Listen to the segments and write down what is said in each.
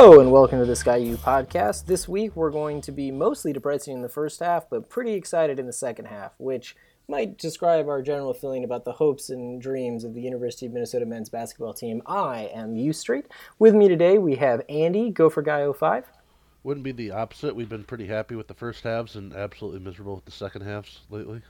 Hello and welcome to the Sky U podcast. This week we're going to be mostly depressing in the first half, but pretty excited in the second half, which might describe our general feeling about the hopes and dreams of the University of Minnesota men's basketball team. I am U Street. With me today we have Andy, Gopher Guy 05. Wouldn't be the opposite. We've been pretty happy with the first halves and absolutely miserable with the second halves lately.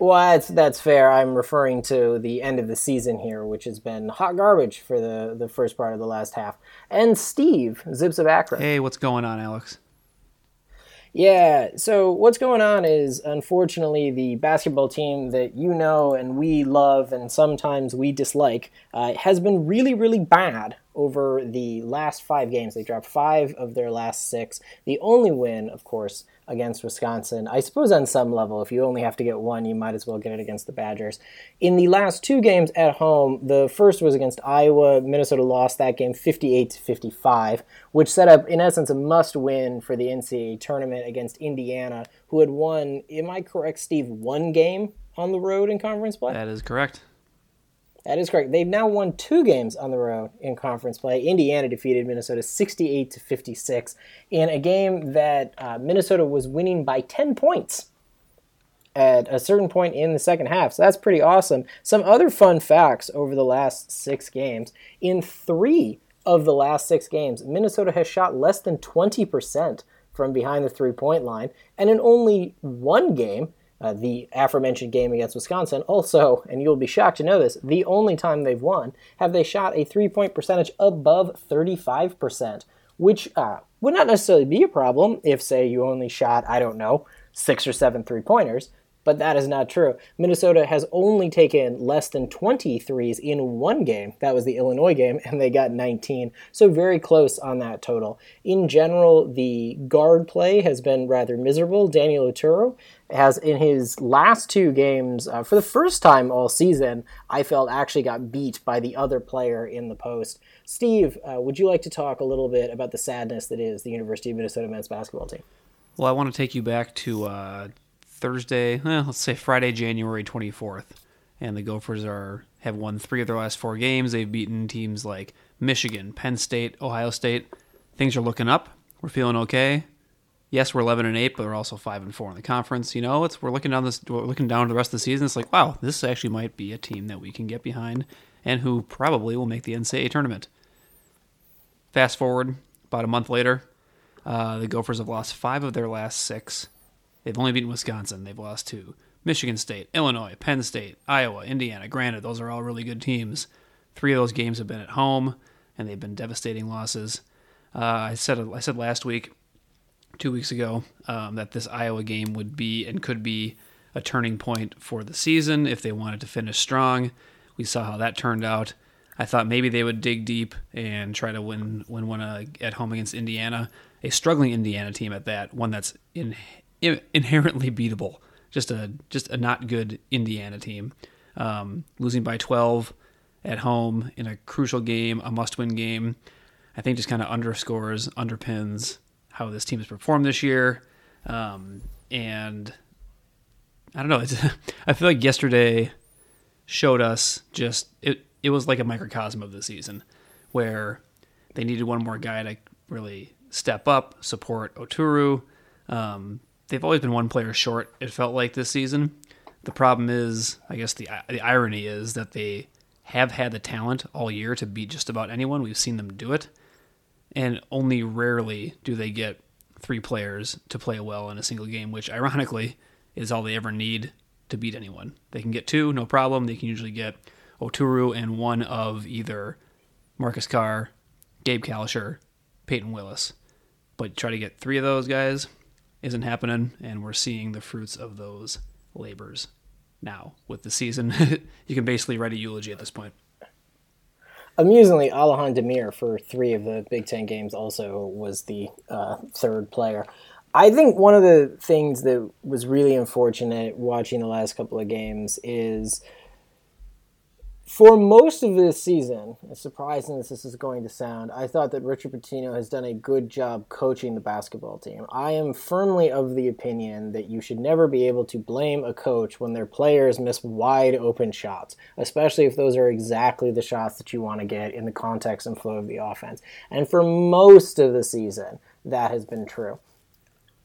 Well, that's that's fair. I'm referring to the end of the season here, which has been hot garbage for the the first part of the last half. And Steve, Zips of Akron. Hey, what's going on, Alex? Yeah, so what's going on is unfortunately the basketball team that you know and we love and sometimes we dislike uh, has been really, really bad over the last five games. They dropped five of their last six. The only win, of course, against Wisconsin. I suppose on some level, if you only have to get one, you might as well get it against the Badgers. In the last two games at home, the first was against Iowa. Minnesota lost that game 58 to 55, which set up, in essence, a must win for the NCAA tournament against Indiana, who had won, am I correct, Steve, one game on the road in conference play? That is correct. That is correct. They've now won two games on the road in conference play. Indiana defeated Minnesota 68 to 56 in a game that uh, Minnesota was winning by 10 points at a certain point in the second half. So that's pretty awesome. Some other fun facts over the last six games. In three of the last six games, Minnesota has shot less than 20% from behind the three point line. And in only one game, uh, the aforementioned game against Wisconsin. Also, and you'll be shocked to know this, the only time they've won have they shot a three point percentage above 35%, which uh, would not necessarily be a problem if, say, you only shot, I don't know, six or seven three pointers. But that is not true. Minnesota has only taken less than 20 threes in one game. That was the Illinois game, and they got 19. So very close on that total. In general, the guard play has been rather miserable. Daniel Oturu has in his last two games, uh, for the first time all season, I felt actually got beat by the other player in the post. Steve, uh, would you like to talk a little bit about the sadness that is the University of Minnesota men's basketball team? Well, I want to take you back to uh, Thursday, let's say Friday, January 24th, and the Gophers are have won three of their last four games. They've beaten teams like Michigan, Penn State, Ohio State. Things are looking up. We're feeling okay yes, we're 11 and 8, but we're also 5 and 4 in the conference. You know, it's we're looking down this we're looking down the rest of the season. It's like, wow, this actually might be a team that we can get behind and who probably will make the NCAA tournament. Fast forward about a month later, uh, the Gophers have lost five of their last six. They've only beaten Wisconsin. They've lost to Michigan State, Illinois, Penn State, Iowa, Indiana. Granted, those are all really good teams. Three of those games have been at home, and they've been devastating losses. Uh, I said I said last week two weeks ago um, that this Iowa game would be and could be a turning point for the season if they wanted to finish strong. We saw how that turned out. I thought maybe they would dig deep and try to win win one uh, at home against Indiana, a struggling Indiana team at that, one that's in, in, inherently beatable. Just a just a not good Indiana team, um, losing by 12 at home in a crucial game, a must-win game. I think just kind of underscores, underpins how this team has performed this year. Um, and I don't know. I feel like yesterday showed us just it. It was like a microcosm of the season, where they needed one more guy to really step up, support Oturu. Um, they've always been one player short. It felt like this season. The problem is, I guess the the irony is that they have had the talent all year to beat just about anyone. We've seen them do it, and only rarely do they get three players to play well in a single game, which ironically is all they ever need to beat anyone. They can get two, no problem. They can usually get Oturu and one of either Marcus Carr, Gabe Kalscheur, Peyton Willis. But try to get three of those guys isn't happening, and we're seeing the fruits of those labors now with the season. you can basically write a eulogy at this point. Amusingly, Alihan Demir for three of the Big Ten games also was the uh, third player. I think one of the things that was really unfortunate watching the last couple of games is For most of this season, as surprising as this is going to sound, I thought that Richard Pitino has done a good job coaching the basketball team. I am firmly of the opinion that you should never be able to blame a coach when their players miss wide open shots, especially if those are exactly the shots that you want to get in the context and flow of the offense. And for most of the season, that has been true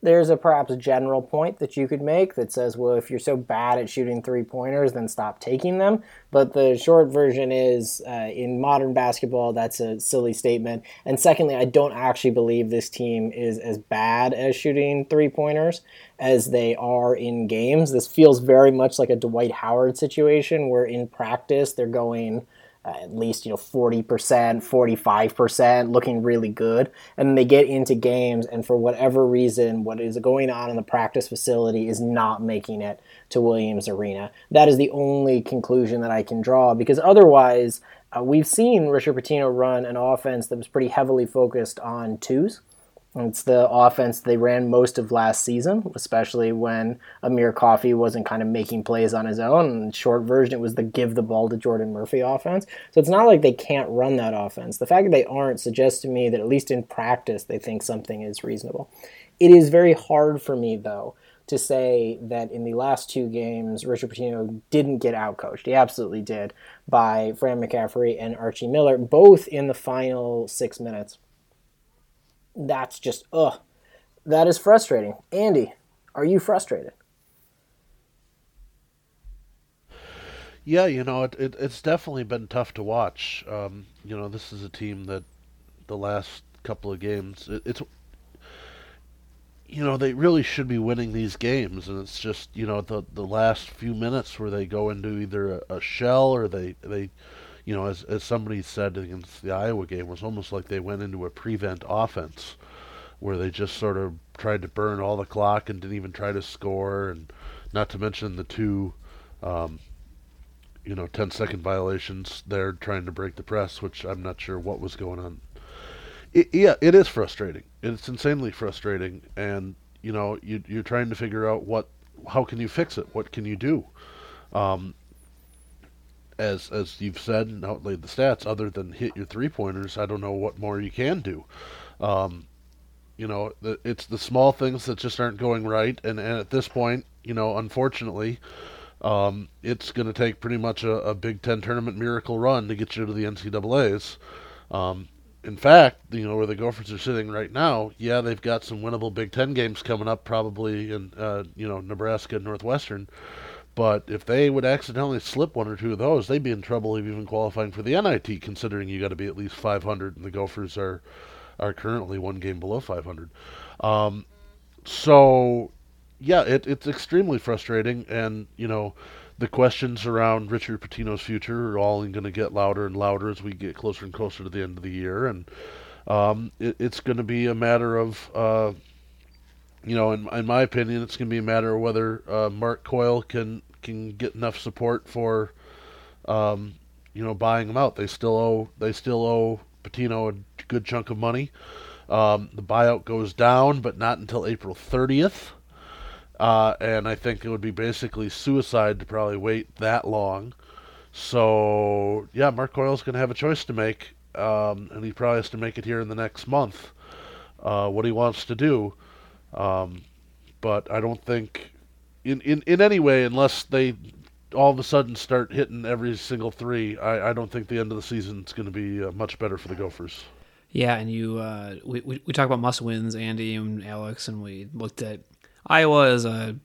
there's a perhaps general point that you could make that says, well, if you're so bad at shooting three pointers, then stop taking them. But the short version is uh, in modern basketball, that's a silly statement. And secondly, I don't actually believe this team is as bad as shooting three pointers as they are in games. This feels very much like a Dwight Howard situation where in practice they're going at least you know 40%, 45%, looking really good. And they get into games, and for whatever reason, what is going on in the practice facility is not making it to Williams Arena. That is the only conclusion that I can draw because otherwise, uh, we've seen Richard Pitino run an offense that was pretty heavily focused on twos. It's the offense they ran most of last season, especially when Amir Coffey wasn't kind of making plays on his own. And short version, it was the give the ball to Jordan Murphy offense. So it's not like they can't run that offense. The fact that they aren't suggests to me that at least in practice, they think something is reasonable. It is very hard for me, though, to say that in the last two games, Richard Pitino didn't get outcoached. He absolutely did by Fran McCaffery and Archie Miller, both in the final six minutes that's just ugh. That is frustrating. Andy, are you frustrated? Yeah, you know, it, it it's definitely been tough to watch. Um, you know, this is a team that the last couple of games, it, it's you know they really should be winning these games, and it's just you know the the last few minutes where they go into either a, a shell or they they you know, as as somebody said against the Iowa game, was almost like they went into a prevent offense, where they just sort of tried to burn all the clock and didn't even try to score, and not to mention the two, um, you know, 10 second violations there trying to break the press, which I'm not sure what was going on. It, yeah, it is frustrating. It's insanely frustrating, and you know, you, you're trying to figure out what, how can you fix it? What can you do? Um, as as you've said and outlaid the stats, other than hit your three pointers, I don't know what more you can do. Um, you know, the, it's the small things that just aren't going right, and, and at this point, you know, unfortunately, um, it's going to take pretty much a, a, Big Ten tournament miracle run to get you to the NCAA's. Um, in fact, you know where the Gophers are sitting right now. Yeah, they've got some winnable Big Ten games coming up, probably in uh, you know Nebraska and Northwestern. But if they would accidentally slip one or two of those, they'd be in trouble of even qualifying for the NIT, considering you got to be at least 500, and the Gophers are are currently one game below 500. Um, so, yeah, it, it's extremely frustrating, and you know, the questions around Richard Pitino's future are all going to get louder and louder as we get closer and closer to the end of the year, and um, it, it's going to be a matter of uh, you know, in, in my opinion, it's going to be a matter of whether uh, Mark Coyle can can get enough support for, um, you know, buying them out. They still owe they still owe Pitino a good chunk of money. Um, the buyout goes down, but not until April 30th. Uh, and I think it would be basically suicide to probably wait that long. So yeah, Mark Coyle's going to have a choice to make, um, and he probably has to make it here in the next month. Uh, what he wants to do. Um, but I don't think, in, in, in any way, unless they all of a sudden start hitting every single three, I, I don't think the end of the season is going to be uh, much better for the Gophers. Yeah, and you uh, we, we we talk about must wins, Andy and Alex, and we looked at Iowa as a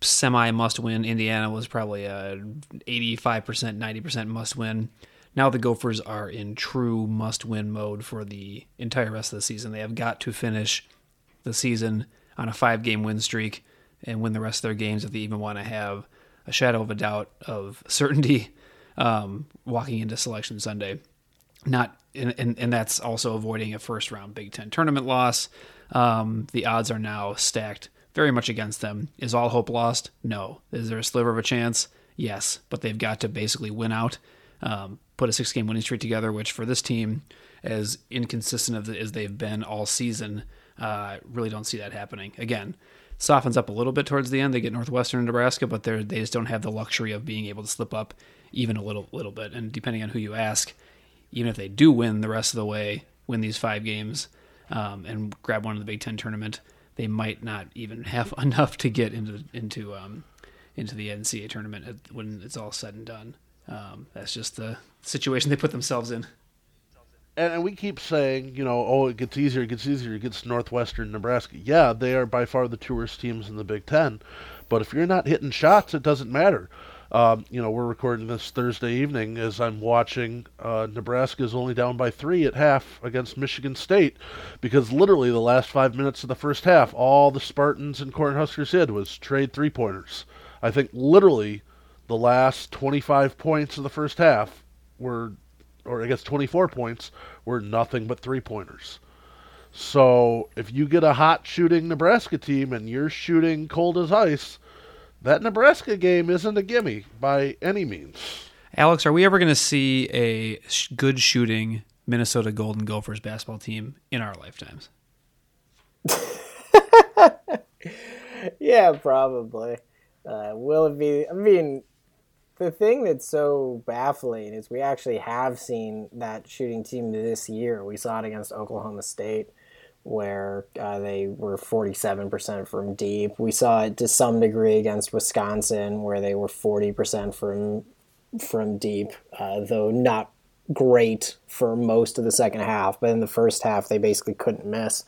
semi must win. Indiana was probably a eighty five percent, ninety percent must win. Now the Gophers are in true must win mode for the entire rest of the season. They have got to finish the season on a five game win streak and win the rest of their games if they even want to have a shadow of a doubt of certainty um, walking into Selection Sunday. Not and, and, and that's also avoiding a first round Big Ten tournament loss. Um, the odds are now stacked very much against them. Is all hope lost? No. Is there a sliver of a chance? Yes, but they've got to basically win out, um, put a six game winning streak together, which for this team, as inconsistent as they've been all season, uh, really don't see that happening. Again, softens up a little bit towards the end. They get Northwestern Nebraska, but they they just don't have the luxury of being able to slip up even a little little bit. And depending on who you ask, even if they do win the rest of the way, win these five games, um, and grab one in the Big Ten tournament, they might not even have enough to get into into um, into the NCAA tournament when it's all said and done. Um, that's just the situation they put themselves in. And, and, we keep saying, you know, oh, it gets easier, it gets easier, it gets Northwestern, Nebraska. Yeah, they are by far the two worst teams in the Big Ten. But if you're not hitting shots, it doesn't matter. Um, you know, we're recording this Thursday evening as I'm watching uh, Nebraska is only down by three at half against Michigan State because literally the last five minutes of the first half, all the Spartans and Cornhuskers did was trade three pointers. I think literally the last 25 points of the first half were, or I guess 24 points, were nothing but three pointers. So if you get a hot shooting Nebraska team and you're shooting cold as ice, that Nebraska game isn't a gimme by any means. Alex, are we ever going to see a sh- good shooting Minnesota Golden Gophers basketball team in our lifetimes? yeah, probably. Uh, will it be? I mean, the thing that's so baffling is we actually have seen that shooting team this year. We saw it against Oklahoma State, where uh, they were 47% from deep. We saw it to some degree against Wisconsin, where they were 40% from from deep, uh, though not great for most of the second half. But in the first half, they basically couldn't miss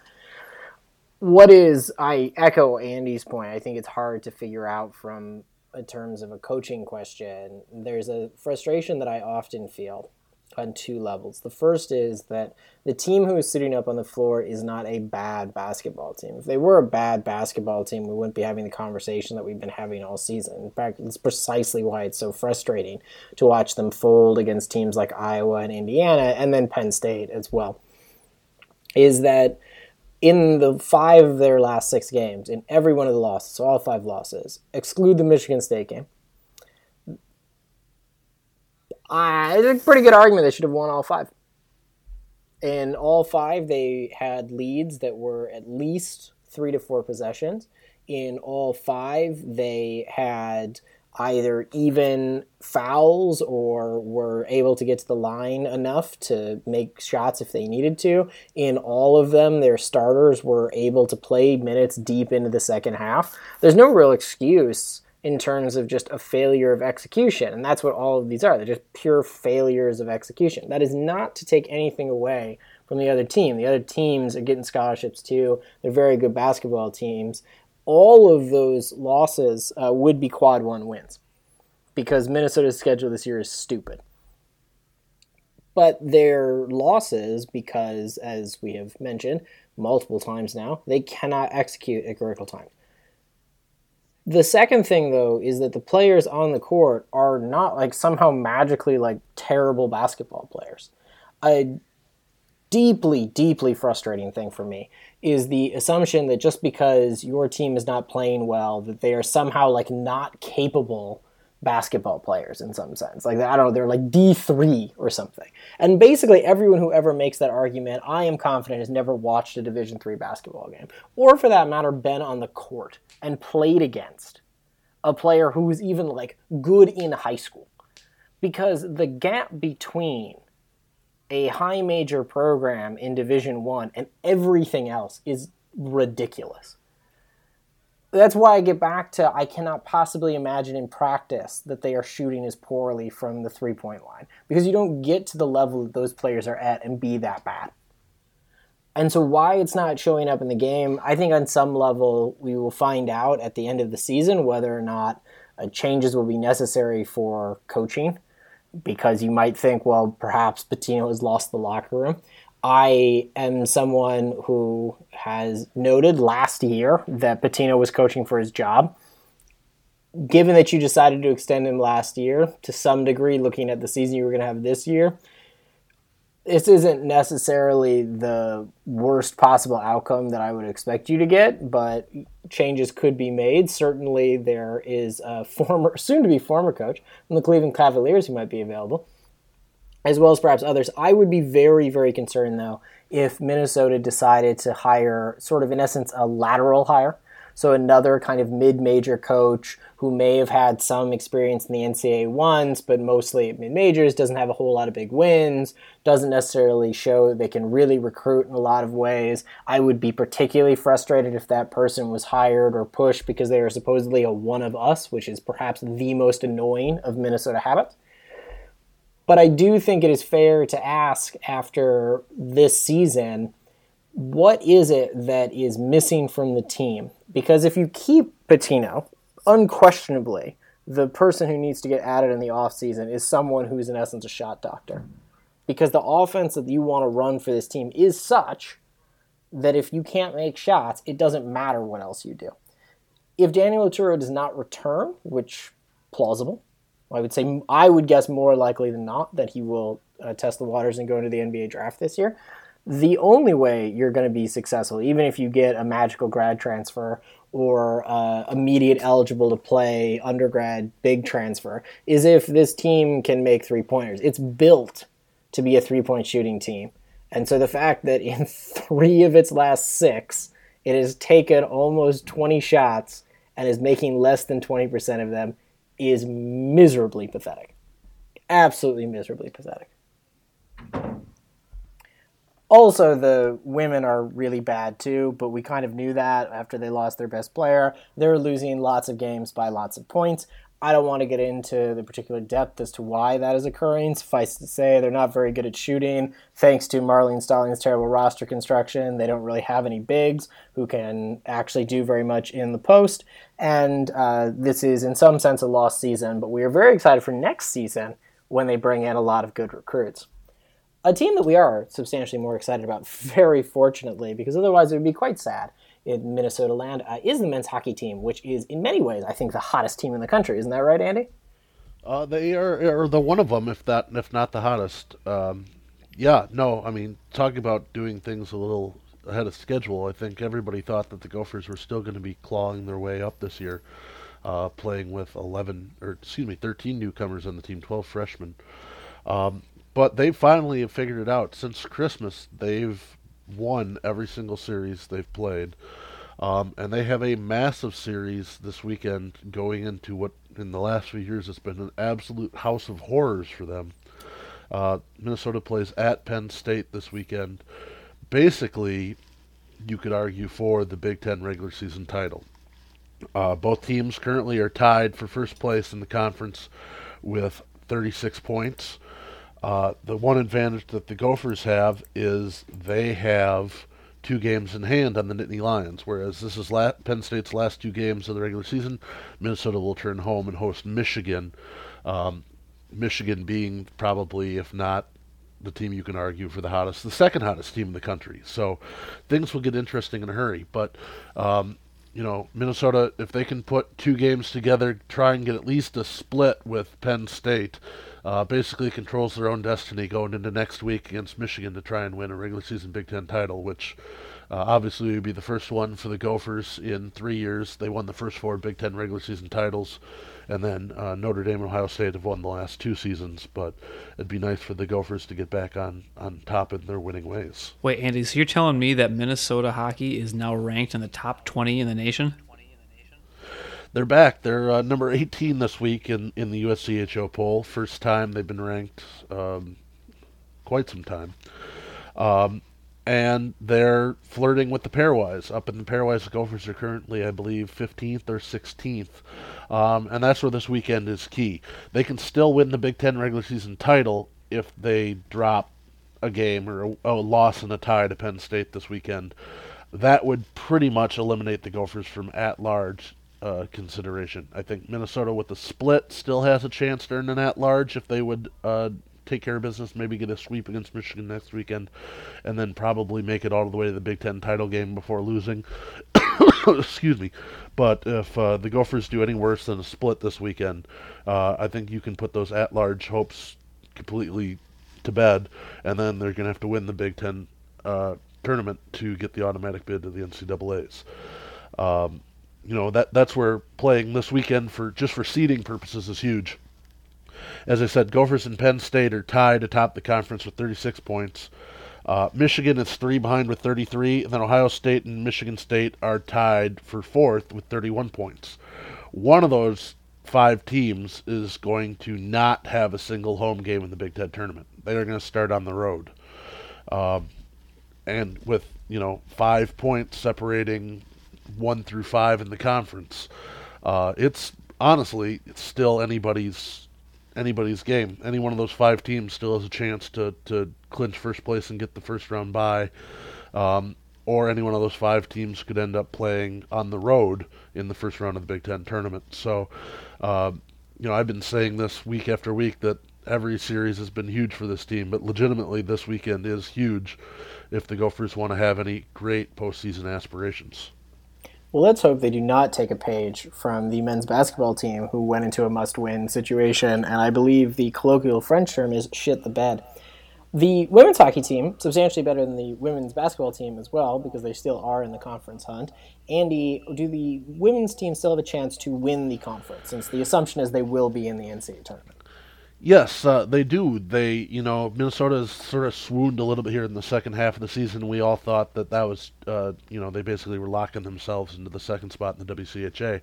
what is I echo Andy's point. I think it's hard to figure out from in terms of a coaching question. There's a frustration that I often feel on two levels. The first is that the team who is sitting up on the floor is not a bad basketball team. If they were a bad basketball team, we wouldn't be having the conversation that we've been having all season. In fact, it's precisely why it's so frustrating to watch them fold against teams like Iowa and Indiana and then Penn State as well. Is that in the five of their last six games, in every one of the losses, so all five losses, exclude the Michigan State game. I, it's a pretty good argument they should have won all five. In all five, they had leads that were at least three to four possessions. In all five, they had either even fouls or were able to get to the line enough to make shots if they needed to. In all of them, their starters were able to play minutes deep into the second half. There's no real excuse in terms of just a failure of execution. And that's what all of these are. They're just pure failures of execution. That is not to take anything away from the other team. The other teams are getting scholarships too. They're very good basketball teams all of those losses uh, would be quad one wins because Minnesota's schedule this year is stupid. But their losses, because as we have mentioned multiple times now, they cannot execute at critical time. The second thing, though, is that the players on the court are not like somehow magically like terrible basketball players. A deeply, deeply frustrating thing for me is the assumption that just because your team is not playing well, that they are somehow like not capable basketball players in some sense. Like I don't know, they're like D three or something. And basically, everyone who ever makes that argument, I am confident, has never watched a Division three basketball game, or for that matter, been on the court and played against a player who was even like good in high school, because the gap between a high major program in Division One and everything else is ridiculous. That's why I get back to I cannot possibly imagine in practice that they are shooting as poorly from the three point line because you don't get to the level that those players are at and be that bad. And so, why it's not showing up in the game, I think on some level we will find out at the end of the season whether or not uh, changes will be necessary for coaching because you might think, well, perhaps Pitino has lost the locker room. I am someone who has noted last year that Pitino was coaching for his job. Given that you decided to extend him last year, to some degree, looking at the season you were going to have this year, this isn't necessarily the worst possible outcome that I would expect you to get, but changes could be made. Certainly, there is a former, soon to be former coach from the Cleveland Cavaliers who might be available, as well as perhaps others. I would be very, very concerned, though, if Minnesota decided to hire, sort of in essence, a lateral hire. So another kind of mid-major coach who may have had some experience in the NCAA once, but mostly at mid-majors, doesn't have a whole lot of big wins, doesn't necessarily show they can really recruit in a lot of ways. I would be particularly frustrated if that person was hired or pushed because they are supposedly a one of us, which is perhaps the most annoying of Minnesota habits. But I do think it is fair to ask after this season what is it that is missing from the team? Because if you keep Pitino, unquestionably, the person who needs to get added in the offseason is someone who's in essence a shot doctor. Because the offense that you want to run for this team is such that if you can't make shots, it doesn't matter what else you do. If Daniel Oturu does not return, which plausible, I would say I would guess more likely than not that he will uh, test the waters and go into the NBA draft this year the only way you're going to be successful, even if you get a magical grad transfer or uh, immediate eligible to play undergrad big transfer, is if this team can make three pointers. It's built to be a three point shooting team. And so the fact that in three of its last six, it has taken almost 20 shots and is making less than 20% of them is miserably pathetic. Absolutely miserably pathetic. Also, the women are really bad too, but we kind of knew that after they lost their best player. They're losing lots of games by lots of points. I don't want to get into the particular depth as to why that is occurring. Suffice to say, they're not very good at shooting. Thanks to Marlene Stollings' terrible roster construction, they don't really have any bigs who can actually do very much in the post. And uh, this is, in some sense, a lost season, but we are very excited for next season when they bring in a lot of good recruits a team that we are substantially more excited about, very fortunately, because otherwise it would be quite sad in Minnesota land, uh, is the men's hockey team, which is in many ways, I think, the hottest team in the country. Isn't that right, Andy? Uh, they are, are the one of them, if that, if not the hottest. Um, yeah, no, I mean, talking about doing things a little ahead of schedule, I think everybody thought that the Gophers were still going to be clawing their way up this year, uh, playing with 11, or excuse me, 13 newcomers on the team, 12 freshmen. Um, but they finally have figured it out. Since Christmas, they've won every single series they've played. Um, and they have a massive series this weekend going into what in the last few years has been an absolute house of horrors for them. Uh, Minnesota plays at Penn State this weekend. Basically, you could argue for the Big Ten regular season title. Uh, both teams currently are tied for first place in the conference with 36 points. Uh, the one advantage that the Gophers have is they have two games in hand on the Nittany Lions, whereas this is la- Penn State's last two games of the regular season. Minnesota will turn home and host Michigan. Um, Michigan being probably, if not the team you can argue for the hottest, the second hottest team in the country. So things will get interesting in a hurry. But um, you know, Minnesota, if they can put two games together, try and get at least a split with Penn State uh, basically controls their own destiny going into next week against Michigan to try and win a regular season Big Ten title, which uh, obviously would be the first one for the Gophers in three years. They won the first four Big Ten regular season titles, and then uh, Notre Dame and Ohio State have won the last two seasons. But it'd be nice for the Gophers to get back on, on top in their winning ways. Wait, Andy, so you're telling me that Minnesota hockey is now ranked in the top 20 in the nation? They're back. They're uh, number 18 this week in, in the USCHO poll. First time they've been ranked um, quite some time. Um, and they're flirting with the pairwise. Up in the pairwise, the Gophers are currently, I believe, 15th or 16th. Um, and that's where this weekend is key. They can still win the Big Ten regular season title if they drop a game or a, a loss in a tie to Penn State this weekend. That would pretty much eliminate the Gophers from at large uh, consideration. I think Minnesota with the split still has a chance to earn an at-large if they would uh, take care of business, maybe get a sweep against Michigan next weekend, and then probably make it all the way to the Big Ten title game before losing. Excuse me. But if uh, the Gophers do any worse than a split this weekend, uh, I think you can put those at-large hopes completely to bed, and then they're going to have to win the Big Ten uh, tournament to get the automatic bid to the NCAA's. Um, you know that that's where playing this weekend for just for seeding purposes is huge. As I said, Gophers and Penn State are tied atop the conference with 36 points. Uh, Michigan is three behind with 33, and then Ohio State and Michigan State are tied for fourth with 31 points. One of those five teams is going to not have a single home game in the Big Ten tournament. They are going to start on the road, um, and with you know five points separating one through five in the conference, uh, it's honestly it's still anybody's anybody's game. Any one of those five teams still has a chance to, to clinch first place and get the first round bye. Um, or any one of those five teams could end up playing on the road in the first round of the Big Ten tournament. So, uh, you know, I've been saying this week after week that every series has been huge for this team, but legitimately this weekend is huge if the Gophers want to have any great postseason aspirations. Well, let's hope they do not take a page from the men's basketball team who went into a must win situation, and I believe the colloquial French term is shit the bed. The women's hockey team, substantially better than the women's basketball team as well, because they still are in the conference hunt. Andy, do the women's team still have a chance to win the conference, since the assumption is they will be in the NCAA tournament? Yes, uh, they do. They, you know, Minnesota has sort of swooned a little bit here in the second half of the season. We all thought that that was, uh, you know, they basically were locking themselves into the second spot in the WCHA.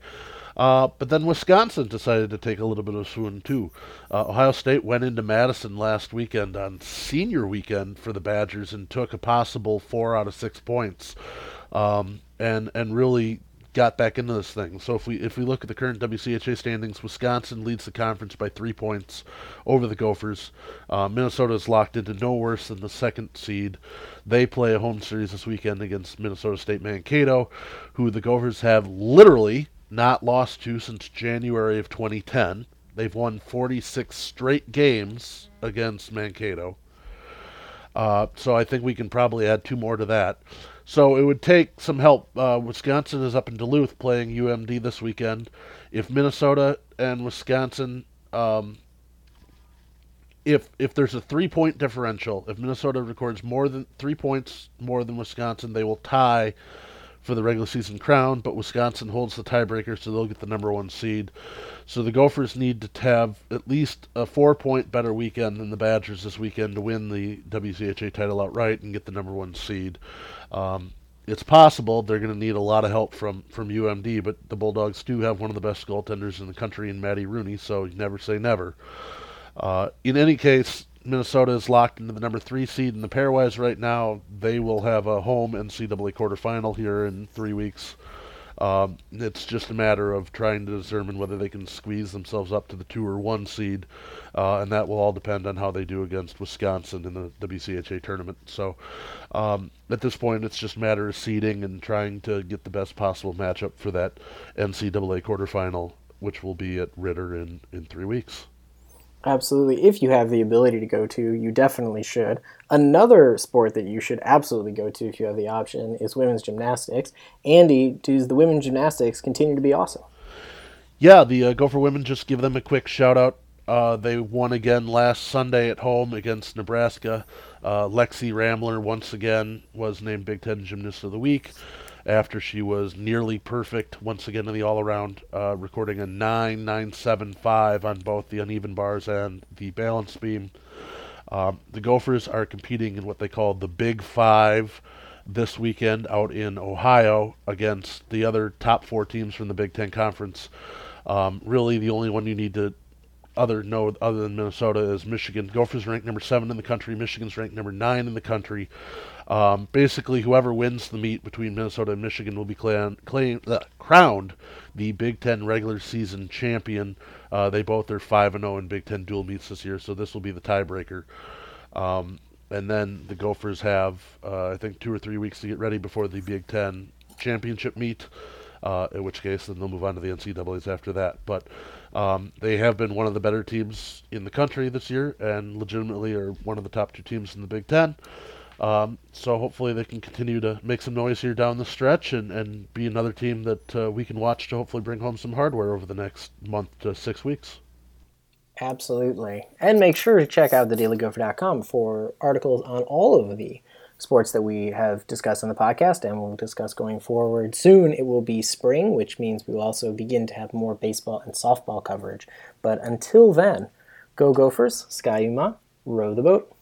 Uh, but then Wisconsin decided to take a little bit of a swoon too. Uh, Ohio State went into Madison last weekend on senior weekend for the Badgers and took a possible four out of six points, um, and and really got back into this thing. So if we if we look at the current WCHA standings, Wisconsin leads the conference by three points over the Gophers. Uh, Minnesota is locked into no worse than the second seed. They play a home series this weekend against Minnesota State Mankato, who the Gophers have literally not lost to since January of 2010. They've won 46 straight games against Mankato. Uh, so I think we can probably add two more to that. So it would take some help. Uh, Wisconsin is up in Duluth playing UMD this weekend. If Minnesota and Wisconsin, um, if if there's a three point differential, if Minnesota records more than three points more than Wisconsin, they will tie for the regular season crown. But Wisconsin holds the tiebreaker, so they'll get the number one seed. So the Gophers need to have at least a four point better weekend than the Badgers this weekend to win the WCHA title outright and get the number one seed. Um, it's possible they're going to need a lot of help from, from UMD, but the Bulldogs do have one of the best goaltenders in the country in Maddie Rooney, so you never say never. Uh, in any case, Minnesota is locked into the number three seed in the pairwise right now. They will have a home NCAA quarterfinal here in three weeks. Um, it's just a matter of trying to determine whether they can squeeze themselves up to the two or one seed, uh, and that will all depend on how they do against Wisconsin in the WCHA tournament. So, um, at this point, it's just a matter of seeding and trying to get the best possible matchup for that NCAA quarterfinal, which will be at Ridder in, in three weeks. Absolutely. If you have the ability to go to, you definitely should. Another sport that you should absolutely go to if you have the option is women's gymnastics. Andy, does the women's gymnastics continue to be awesome? Yeah, the uh, Gopher women, just give them a quick shout out. Uh, they won again last Sunday at home against Nebraska. Uh, Lexi Ramler once again was named Big Ten Gymnast of the Week after she was nearly perfect once again in the all around, uh, recording a 9975 on both the uneven bars and the balance beam. Um, the Gophers are competing in what they call the Big Five this weekend out in Ohio against the other top four teams from the Big Ten Conference. Um, really, the only one you need to other know other than Minnesota is Michigan. Gophers ranked number seven in the country. Michigan's ranked number nine in the country. Um, basically, whoever wins the meet between Minnesota and Michigan will be claim, claim, uh, crowned the Big Ten regular season champion. Uh, they both are five and zero oh in Big Ten dual meets this year, so this will be the tiebreaker. Um, and then the Gophers have, uh, I think, two or three weeks to get ready before the Big Ten championship meet. Uh, in which case, then they'll move on to the NCAA's after that. But um, they have been one of the better teams in the country this year, and legitimately are one of the top two teams in the Big Ten. Um, so hopefully they can continue to make some noise here down the stretch and, and be another team that uh, we can watch to hopefully bring home some hardware over the next month to six weeks. Absolutely. And make sure to check out thedailygopher.com for articles on all of the sports that we have discussed on the podcast and we'll discuss going forward. Soon it will be spring, which means we will also begin to have more baseball and softball coverage. But until then, go Gophers, Ski-U-Mah, row the boat.